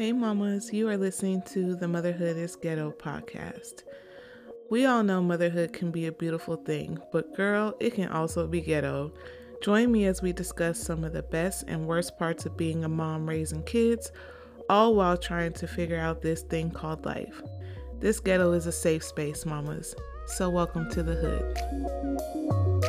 Hey, mamas, you are listening to the Motherhood is Ghetto podcast. We all know motherhood can be a beautiful thing, but girl, it can also be ghetto. Join me as we discuss some of the best and worst parts of being a mom raising kids, all while trying to figure out this thing called life. This ghetto is a safe space, mamas. So, welcome to the hood.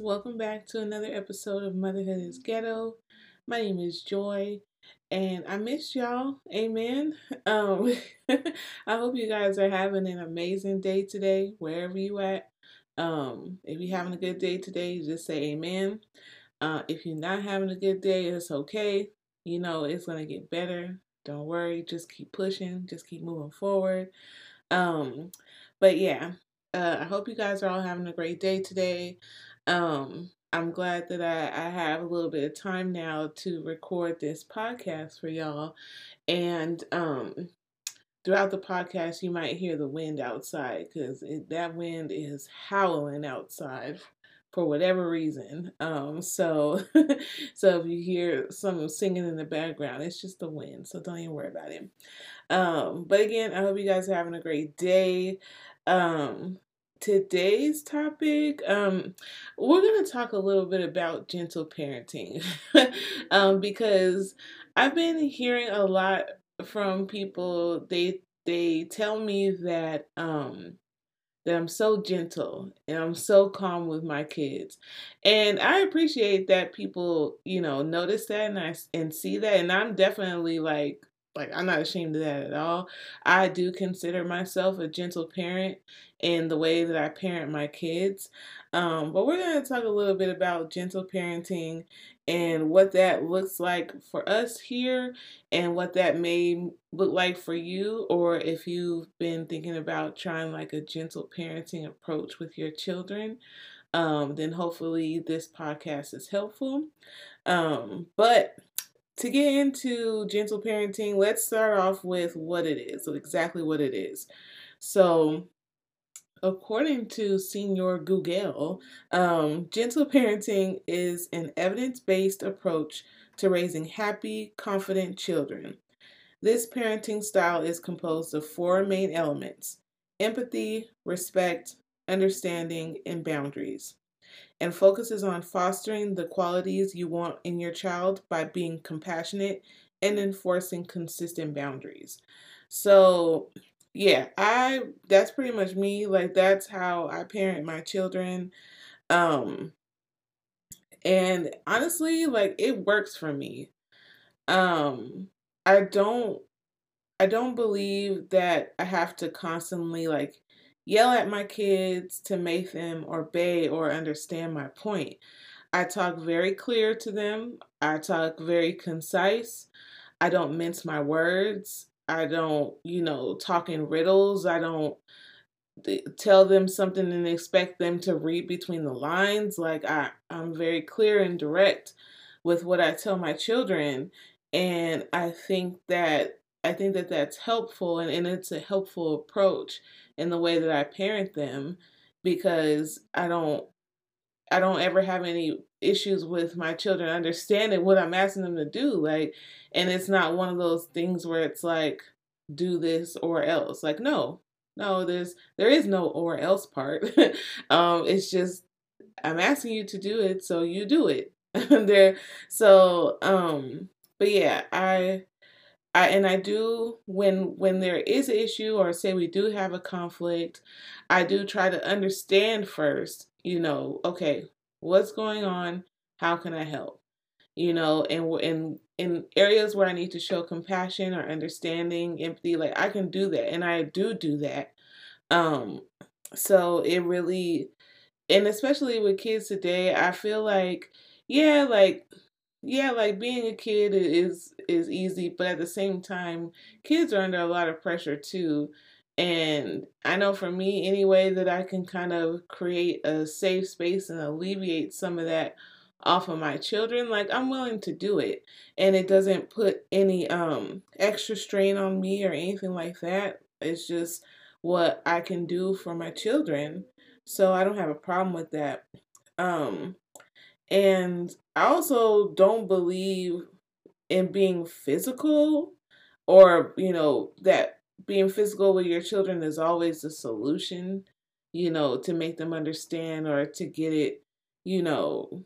Welcome back to another episode of Motherhood is Ghetto. My name is Joy, and I miss y'all. Amen. Um, I hope you guys are having an amazing day today, wherever you at. Um, if you're having a good day today, just say amen. Uh, if you're not having a good day, it's okay. You know, it's gonna get better. Don't worry, just keep pushing, just keep moving forward. Um, but yeah, uh, I hope you guys are all having a great day today. Um, I'm glad that I, I have a little bit of time now to record this podcast for y'all. And um, throughout the podcast, you might hear the wind outside because that wind is howling outside for whatever reason. Um, so, so if you hear someone singing in the background, it's just the wind. So don't even worry about it. Um, but again, I hope you guys are having a great day. Um, today's topic, um, we're going to talk a little bit about gentle parenting um, because I've been hearing a lot from people. They they tell me that um, that I'm so gentle and I'm so calm with my kids. And I appreciate that people, you know, notice that and I and see that and I'm definitely like like I'm not ashamed of that at all. I do consider myself a gentle parent in the way that I parent my kids. Um, but we're going to talk a little bit about gentle parenting and what that looks like for us here and what that may look like for you or if you've been thinking about trying like a gentle parenting approach with your children. Um, then hopefully this podcast is helpful. Um, but to get into gentle parenting, let's start off with what it is, so exactly what it is. So, according to Senior Google, um, gentle parenting is an evidence based approach to raising happy, confident children. This parenting style is composed of four main elements empathy, respect, understanding, and boundaries and focuses on fostering the qualities you want in your child by being compassionate and enforcing consistent boundaries. So, yeah, I that's pretty much me. Like that's how I parent my children. Um and honestly, like it works for me. Um I don't I don't believe that I have to constantly like yell at my kids to make them obey or understand my point. I talk very clear to them. I talk very concise. I don't mince my words. I don't, you know, talk in riddles. I don't tell them something and expect them to read between the lines. Like I, I'm very clear and direct with what I tell my children. And I think that I think that that's helpful and, and it's a helpful approach in the way that I parent them because I don't I don't ever have any issues with my children understanding what I'm asking them to do like and it's not one of those things where it's like do this or else like no no there's there is no or else part. Um it's just I'm asking you to do it so you do it. There so um but yeah I I, and I do when when there is an issue or say we do have a conflict, I do try to understand first, you know, okay, what's going on? How can I help? You know, and in in areas where I need to show compassion or understanding, empathy, like I can do that and I do do that. Um so it really and especially with kids today, I feel like yeah, like yeah, like being a kid is is easy, but at the same time, kids are under a lot of pressure too. And I know for me, any way that I can kind of create a safe space and alleviate some of that off of my children, like I'm willing to do it. And it doesn't put any um extra strain on me or anything like that. It's just what I can do for my children. So I don't have a problem with that. Um and I also don't believe in being physical or, you know, that being physical with your children is always the solution, you know, to make them understand or to get it, you know,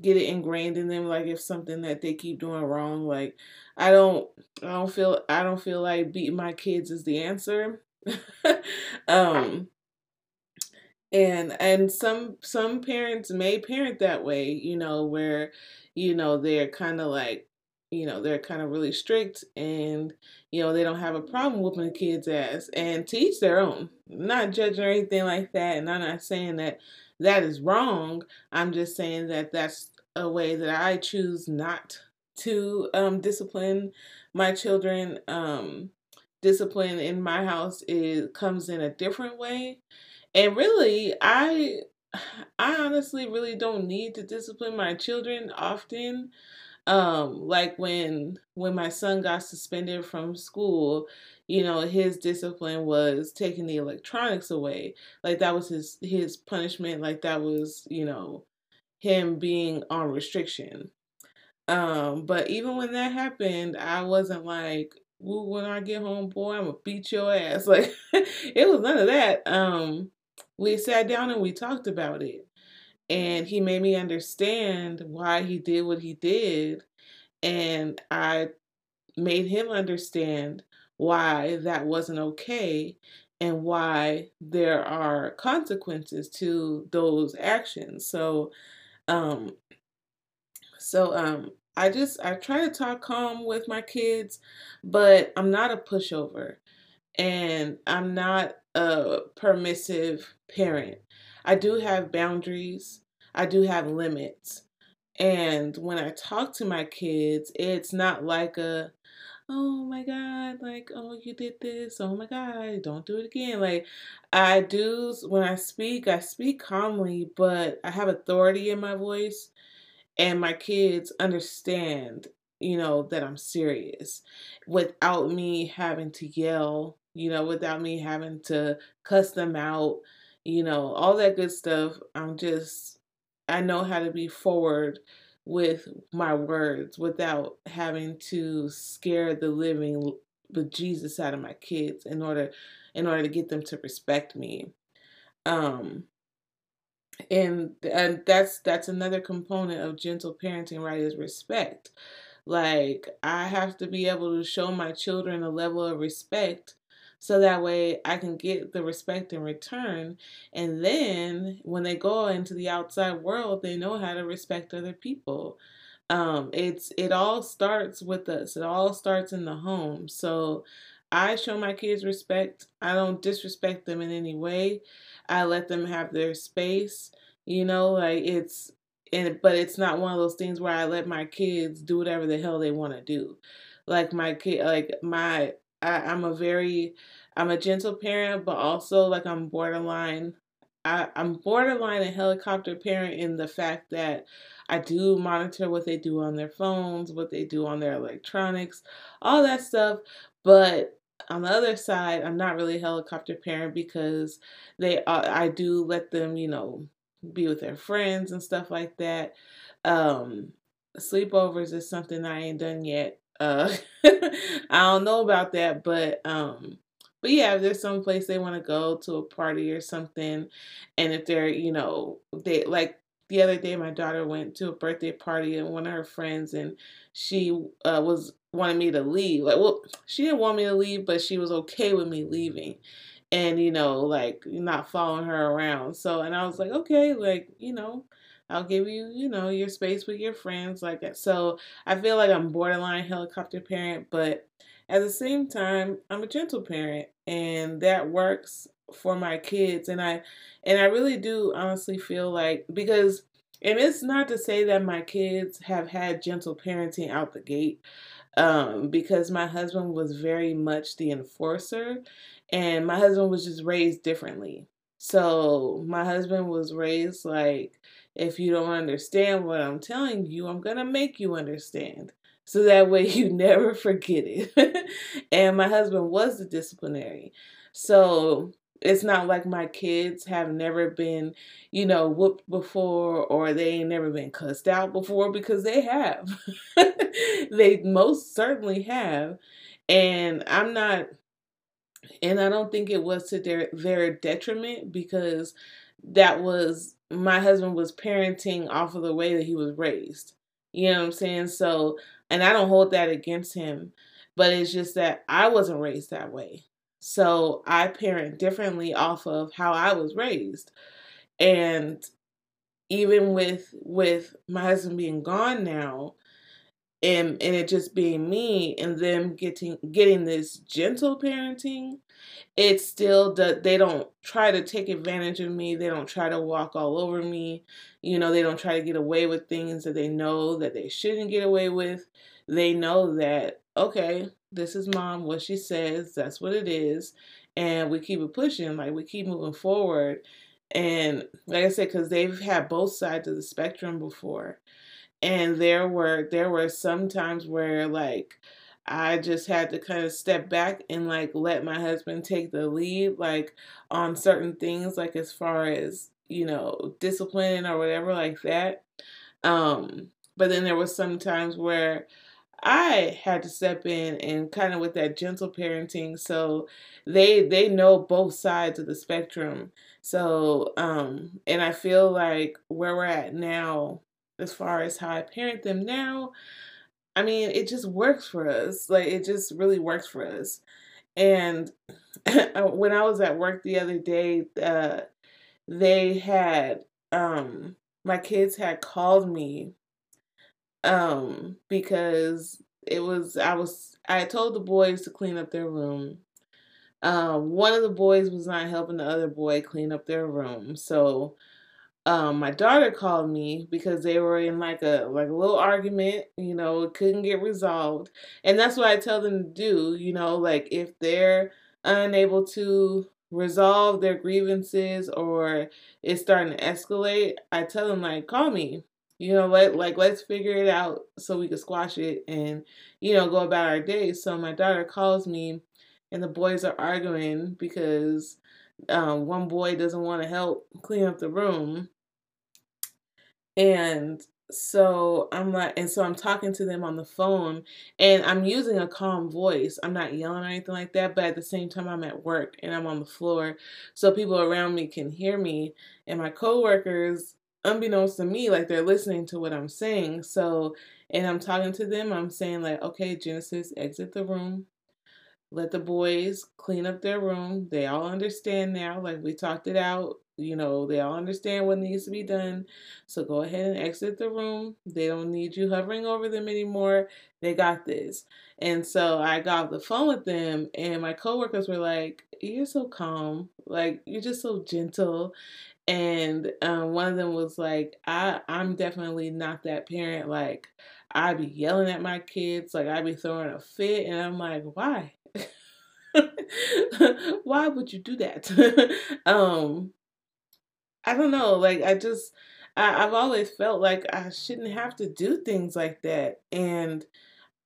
get it ingrained in them like if something that they keep doing wrong like i don't i don't feel i don't feel like beating my kids is the answer. Um and and some some parents may parent that way you know where you know they're kind of like you know they're kind of really strict and you know they don't have a problem whooping the kids ass and teach their own not judging or anything like that and i'm not saying that that is wrong. I'm just saying that that's a way that I choose not to um, discipline my children. Um, discipline in my house is comes in a different way, and really, I I honestly really don't need to discipline my children often. Um, like when when my son got suspended from school, you know, his discipline was taking the electronics away. Like that was his his punishment. Like that was, you know, him being on restriction. Um, but even when that happened, I wasn't like, when I get home, boy, I'm gonna beat your ass. Like it was none of that. Um, we sat down and we talked about it. And he made me understand why he did what he did. And I made him understand why that wasn't okay and why there are consequences to those actions. So, um, so um, I just I try to talk calm with my kids, but I'm not a pushover, and I'm not a permissive parent. I do have boundaries. I do have limits. And when I talk to my kids, it's not like a oh my god like oh you did this oh my god don't do it again like i do when i speak i speak calmly but i have authority in my voice and my kids understand you know that i'm serious without me having to yell you know without me having to cuss them out you know all that good stuff i'm just i know how to be forward with my words without having to scare the living with Jesus out of my kids in order in order to get them to respect me. Um and and that's that's another component of gentle parenting right is respect. Like I have to be able to show my children a level of respect so that way I can get the respect in return. And then when they go into the outside world, they know how to respect other people. Um, it's it all starts with us. It all starts in the home. So I show my kids respect. I don't disrespect them in any way. I let them have their space. You know, like it's and but it's not one of those things where I let my kids do whatever the hell they want to do. Like my kid, like my I, I'm a very I'm a gentle parent, but also like I'm borderline. I, I'm borderline a helicopter parent in the fact that I do monitor what they do on their phones, what they do on their electronics, all that stuff. But on the other side, I'm not really a helicopter parent because they uh, I do let them, you know, be with their friends and stuff like that. Um, sleepovers is something I ain't done yet. Uh, I don't know about that, but um, but yeah, if there's some place they want to go to a party or something, and if they're, you know, they like the other day, my daughter went to a birthday party and one of her friends, and she uh, was wanted me to leave. Like, well, she didn't want me to leave, but she was okay with me leaving, and you know, like not following her around. So, and I was like, okay, like you know, I'll give you, you know, your space with your friends, like that. So I feel like I'm borderline helicopter parent, but at the same time, I'm a gentle parent and that works for my kids and I and I really do honestly feel like because and it's not to say that my kids have had gentle parenting out the gate um, because my husband was very much the enforcer and my husband was just raised differently. So my husband was raised like if you don't understand what I'm telling you, I'm going to make you understand. So that way you never forget it. and my husband was the disciplinary. So it's not like my kids have never been, you know, whooped before or they ain't never been cussed out before because they have. they most certainly have. And I'm not and I don't think it was to their their detriment because that was my husband was parenting off of the way that he was raised. You know what I'm saying? So, and I don't hold that against him, but it's just that I wasn't raised that way. So I parent differently off of how I was raised. And even with with my husband being gone now and and it just being me and them getting getting this gentle parenting, it's still that they don't try to take advantage of me. They don't try to walk all over me. You know, they don't try to get away with things that they know that they shouldn't get away with. They know that okay, this is mom, what she says, that's what it is. And we keep it pushing, like we keep moving forward. And like I said, because they've had both sides of the spectrum before. And there were there were some times where like I just had to kind of step back and like let my husband take the lead, like on certain things, like as far as, you know, discipline or whatever like that. Um, but then there was some times where I had to step in and kind of with that gentle parenting. So they they know both sides of the spectrum. So um and I feel like where we're at now as far as how I parent them now, I mean, it just works for us. Like it just really works for us. And when I was at work the other day, uh they had um my kids had called me um, because it was I was I told the boys to clean up their room. Um, one of the boys was not helping the other boy clean up their room, so um, my daughter called me because they were in like a like a little argument. You know, it couldn't get resolved, and that's what I tell them to do. You know, like if they're unable to resolve their grievances or it's starting to escalate, I tell them like call me you know, let like let's figure it out so we can squash it and you know go about our day. So my daughter calls me, and the boys are arguing because um, one boy doesn't want to help clean up the room, and so I'm like, and so I'm talking to them on the phone, and I'm using a calm voice. I'm not yelling or anything like that, but at the same time, I'm at work and I'm on the floor, so people around me can hear me, and my coworkers unbeknownst to me, like they're listening to what I'm saying. So, and I'm talking to them, I'm saying, like, okay, Genesis, exit the room. Let the boys clean up their room. They all understand now. Like we talked it out. You know, they all understand what needs to be done. So go ahead and exit the room. They don't need you hovering over them anymore. They got this. And so I got off the phone with them, and my coworkers were like, You're so calm. Like, you're just so gentle and um, one of them was like i i'm definitely not that parent like I'd be yelling at my kids like I'd be throwing a fit and i'm like why why would you do that um i don't know like i just I, i've always felt like i shouldn't have to do things like that and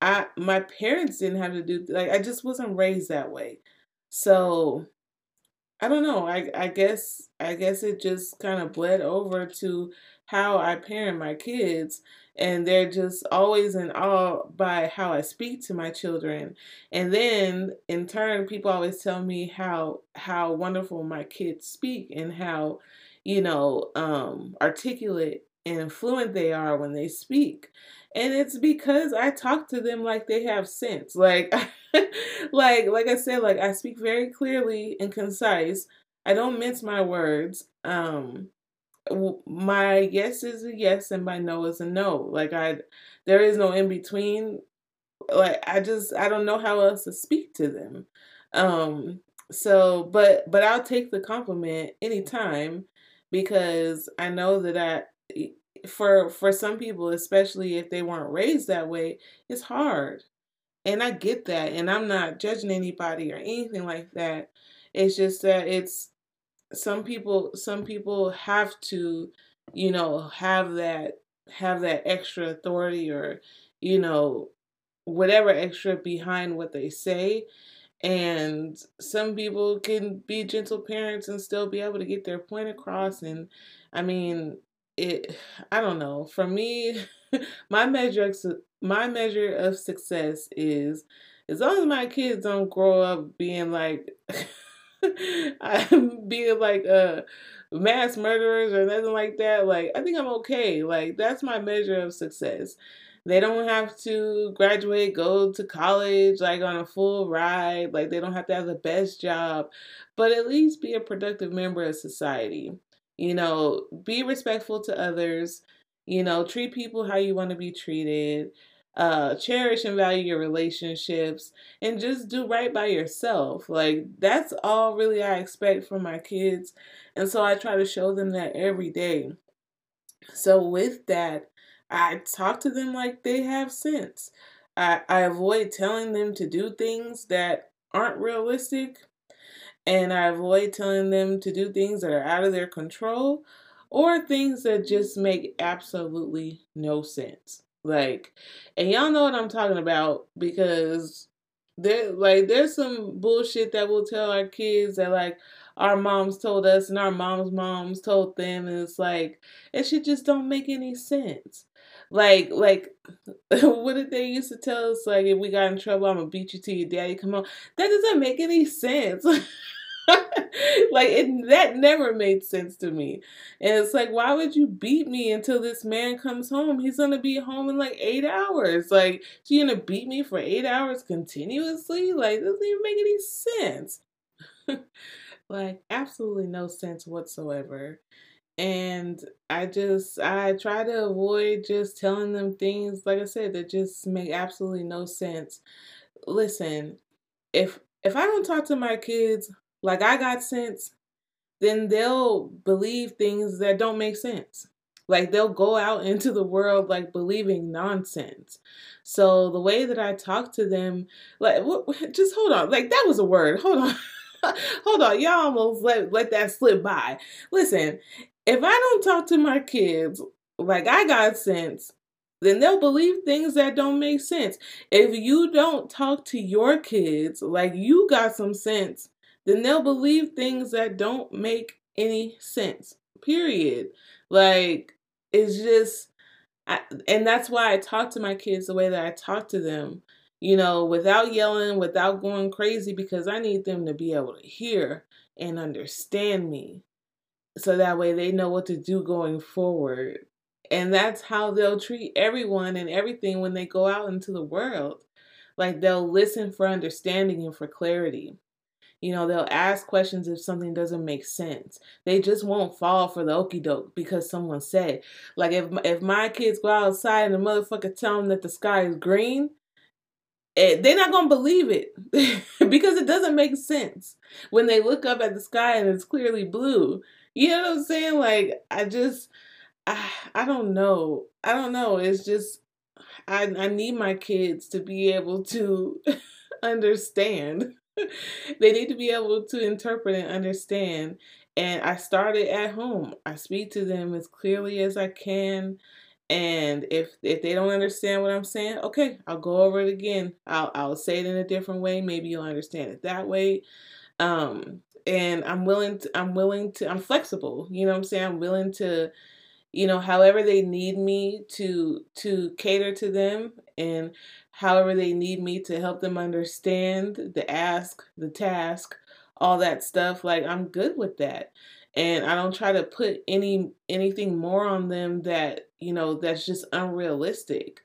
i my parents didn't have to do like i just wasn't raised that way so I don't know. I I guess I guess it just kind of bled over to how I parent my kids and they're just always in awe by how I speak to my children. And then in turn people always tell me how how wonderful my kids speak and how you know um articulate and fluent they are when they speak and it's because I talk to them like they have sense. Like, like, like I said, like I speak very clearly and concise. I don't mince my words. Um, my yes is a yes and my no is a no. Like I, there is no in between. Like I just, I don't know how else to speak to them. Um, so, but, but I'll take the compliment anytime because I know that I, for for some people especially if they weren't raised that way it's hard and i get that and i'm not judging anybody or anything like that it's just that it's some people some people have to you know, have that have that extra authority or, you know, whatever extra behind what they say. And some people can be gentle parents and still be able to get their point across. And I mean, it, I don't know. For me, my measure, of, my measure of success is as long as my kids don't grow up being like, being like a mass murderers or nothing like that. Like, I think I'm okay. Like, that's my measure of success. They don't have to graduate, go to college, like on a full ride. Like, they don't have to have the best job, but at least be a productive member of society. You know, be respectful to others. You know, treat people how you want to be treated. Uh, cherish and value your relationships and just do right by yourself. Like, that's all really I expect from my kids. And so I try to show them that every day. So, with that, I talk to them like they have sense. I, I avoid telling them to do things that aren't realistic. And I avoid telling them to do things that are out of their control or things that just make absolutely no sense. Like, and y'all know what I'm talking about because there, like, there's some bullshit that we'll tell our kids that, like, our moms told us and our moms' moms told them, and it's like, it should just don't make any sense. Like, like, what did they used to tell us? Like, if we got in trouble, I'm gonna beat you till your daddy come home. That doesn't make any sense. like it that never made sense to me. And it's like, why would you beat me until this man comes home? He's gonna be home in like eight hours. Like, you're gonna beat me for eight hours continuously? Like, doesn't even make any sense. like, absolutely no sense whatsoever. And I just I try to avoid just telling them things like I said that just make absolutely no sense. Listen, if if I don't talk to my kids like I got sense, then they'll believe things that don't make sense. Like they'll go out into the world like believing nonsense. So the way that I talk to them, like what, just hold on, like that was a word. Hold on. hold on, y'all almost let let that slip by. Listen, if I don't talk to my kids like I got sense, then they'll believe things that don't make sense. If you don't talk to your kids like you got some sense, then they'll believe things that don't make any sense. Period. Like it's just I, and that's why I talk to my kids the way that I talk to them, you know, without yelling, without going crazy because I need them to be able to hear and understand me so that way they know what to do going forward. And that's how they'll treat everyone and everything when they go out into the world. Like they'll listen for understanding and for clarity. You know, they'll ask questions if something doesn't make sense. They just won't fall for the okey doke because someone said. Like if if my kids go outside and the motherfucker tell them that the sky is green, eh, it, they're not gonna believe it because it doesn't make sense when they look up at the sky and it's clearly blue. You know what I'm saying? Like I just I I don't know. I don't know. It's just I I need my kids to be able to understand. they need to be able to interpret and understand. And I started at home. I speak to them as clearly as I can. And if if they don't understand what I'm saying, okay, I'll go over it again. I'll I'll say it in a different way. Maybe you'll understand it that way. Um, and I'm willing to I'm willing to I'm flexible. You know what I'm saying? I'm willing to you know however they need me to to cater to them and however they need me to help them understand the ask, the task, all that stuff like I'm good with that. And I don't try to put any anything more on them that, you know, that's just unrealistic.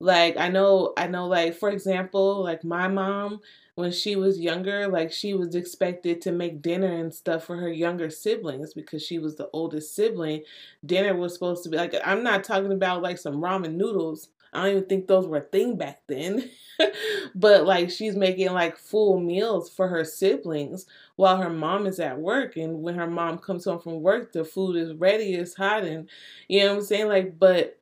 Like I know I know like for example, like my mom when she was younger, like she was expected to make dinner and stuff for her younger siblings because she was the oldest sibling. Dinner was supposed to be like I'm not talking about like some ramen noodles. I don't even think those were a thing back then. but like she's making like full meals for her siblings while her mom is at work and when her mom comes home from work the food is ready, it's hot and you know what I'm saying? Like but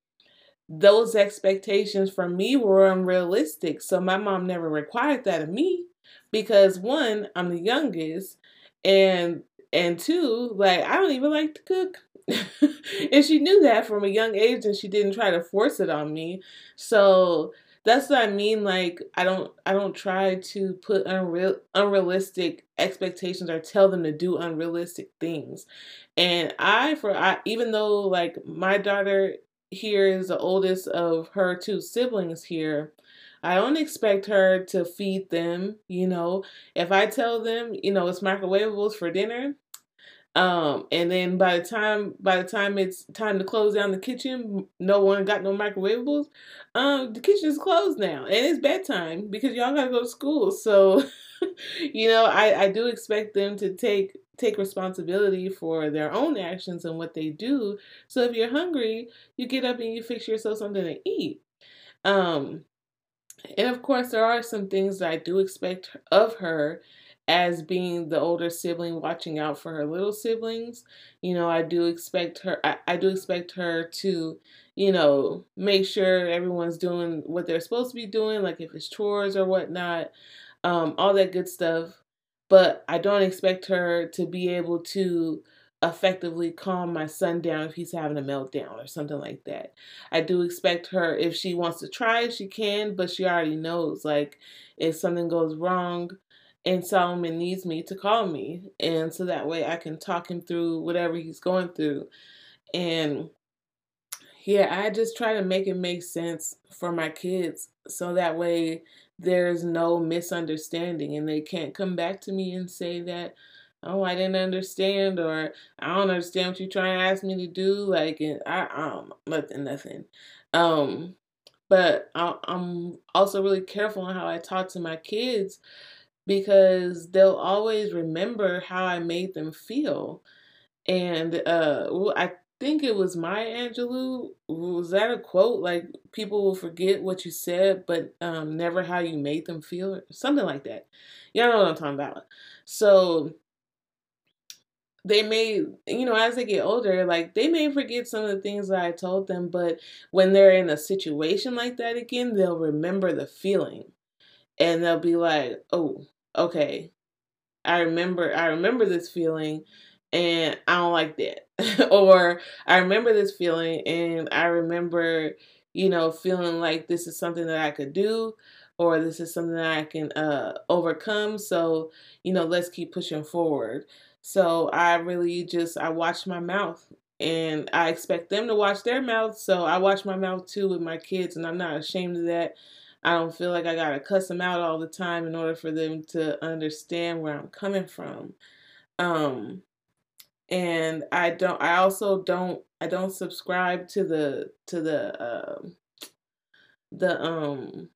those expectations from me were unrealistic. So my mom never required that of me because one, I'm the youngest, and and two, like I don't even like to cook. and she knew that from a young age and she didn't try to force it on me. So that's what I mean. Like I don't I don't try to put unreal unrealistic expectations or tell them to do unrealistic things. And I for I even though like my daughter here is the oldest of her two siblings here, I don't expect her to feed them, you know. If I tell them, you know, it's microwavables for dinner, um, and then by the time by the time it's time to close down the kitchen, no one got no microwavables. Um, the kitchen's closed now, and it's bedtime because y'all gotta go to school. So, you know, I I do expect them to take take responsibility for their own actions and what they do. So if you're hungry, you get up and you fix yourself something to eat. Um, and of course, there are some things that I do expect of her as being the older sibling watching out for her little siblings. You know, I do expect her I, I do expect her to, you know, make sure everyone's doing what they're supposed to be doing, like if it's chores or whatnot, um, all that good stuff. But I don't expect her to be able to effectively calm my son down if he's having a meltdown or something like that. I do expect her if she wants to try, she can, but she already knows like if something goes wrong and Solomon needs me to call me and so that way I can talk him through whatever he's going through. And yeah, I just try to make it make sense for my kids so that way there's no misunderstanding and they can't come back to me and say that oh, I didn't understand, or I don't understand what you're trying to ask me to do. Like, I, um, nothing, nothing. Um, but I, I'm also really careful on how I talk to my kids because they'll always remember how I made them feel. And uh, I think it was Maya Angelou. Was that a quote? Like people will forget what you said, but um, never how you made them feel, something like that. Y'all know what I'm talking about. So they may, you know, as they get older, like they may forget some of the things that I told them, but when they're in a situation like that again, they'll remember the feeling and they'll be like, oh, okay, I remember, I remember this feeling and I don't like that. or I remember this feeling and I remember, you know, feeling like this is something that I could do or this is something that I can uh, overcome. So, you know, let's keep pushing forward. So I really just I watch my mouth and I expect them to watch their mouth. So I watch my mouth too with my kids and I'm not ashamed of that. I don't feel like I got to cuss them out all the time in order for them to understand where I'm coming from. Um and I don't I also don't I don't subscribe to the to the uh, the um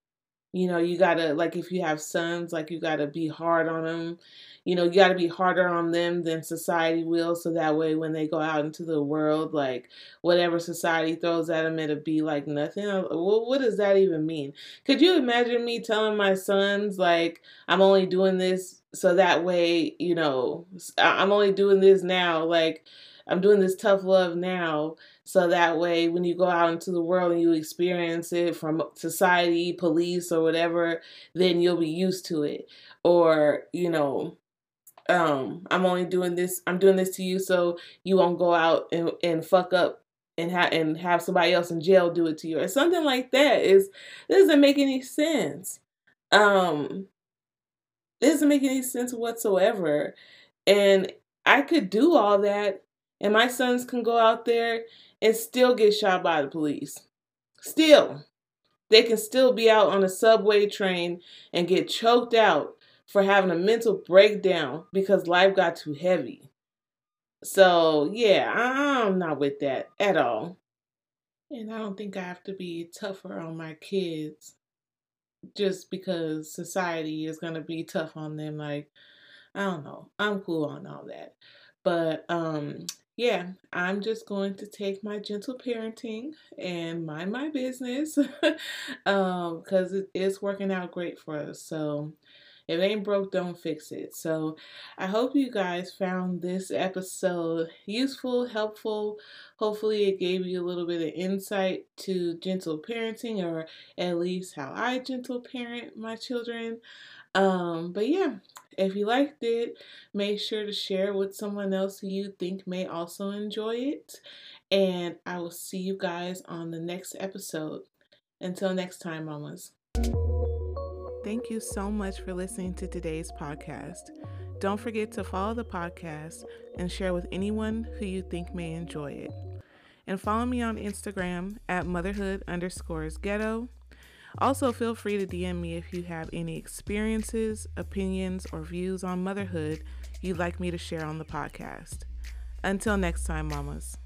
you know you got to like if you have sons like you got to be hard on them you know, you got to be harder on them than society will. So that way, when they go out into the world, like whatever society throws at them, it'll be like nothing. Uh, well, what does that even mean? Could you imagine me telling my sons, like, I'm only doing this so that way, you know, I'm only doing this now, like, I'm doing this tough love now so that way when you go out into the world and you experience it from society, police or whatever, then you'll be used to it. Or, you know, um, I'm only doing this, I'm doing this to you so you won't go out and, and fuck up and have and have somebody else in jail do it to you or something like that is doesn't make any sense. Um it doesn't make any sense whatsoever. And I could do all that and my sons can go out there and still get shot by the police. Still. They can still be out on a subway train and get choked out for having a mental breakdown because life got too heavy. So, yeah, I'm not with that at all. And I don't think I have to be tougher on my kids just because society is going to be tough on them. Like, I don't know. I'm cool on all that. But um yeah, I'm just going to take my gentle parenting and mind my business um because it is working out great for us. So if it ain't broke, don't fix it. So I hope you guys found this episode useful, helpful. Hopefully, it gave you a little bit of insight to gentle parenting, or at least how I gentle parent my children. Um, but yeah, if you liked it, make sure to share with someone else who you think may also enjoy it. And I will see you guys on the next episode. Until next time, mamas. Thank you so much for listening to today's podcast. Don't forget to follow the podcast and share with anyone who you think may enjoy it. And follow me on Instagram at motherhood underscores ghetto. Also, feel free to DM me if you have any experiences, opinions, or views on motherhood you'd like me to share on the podcast. Until next time, mamas.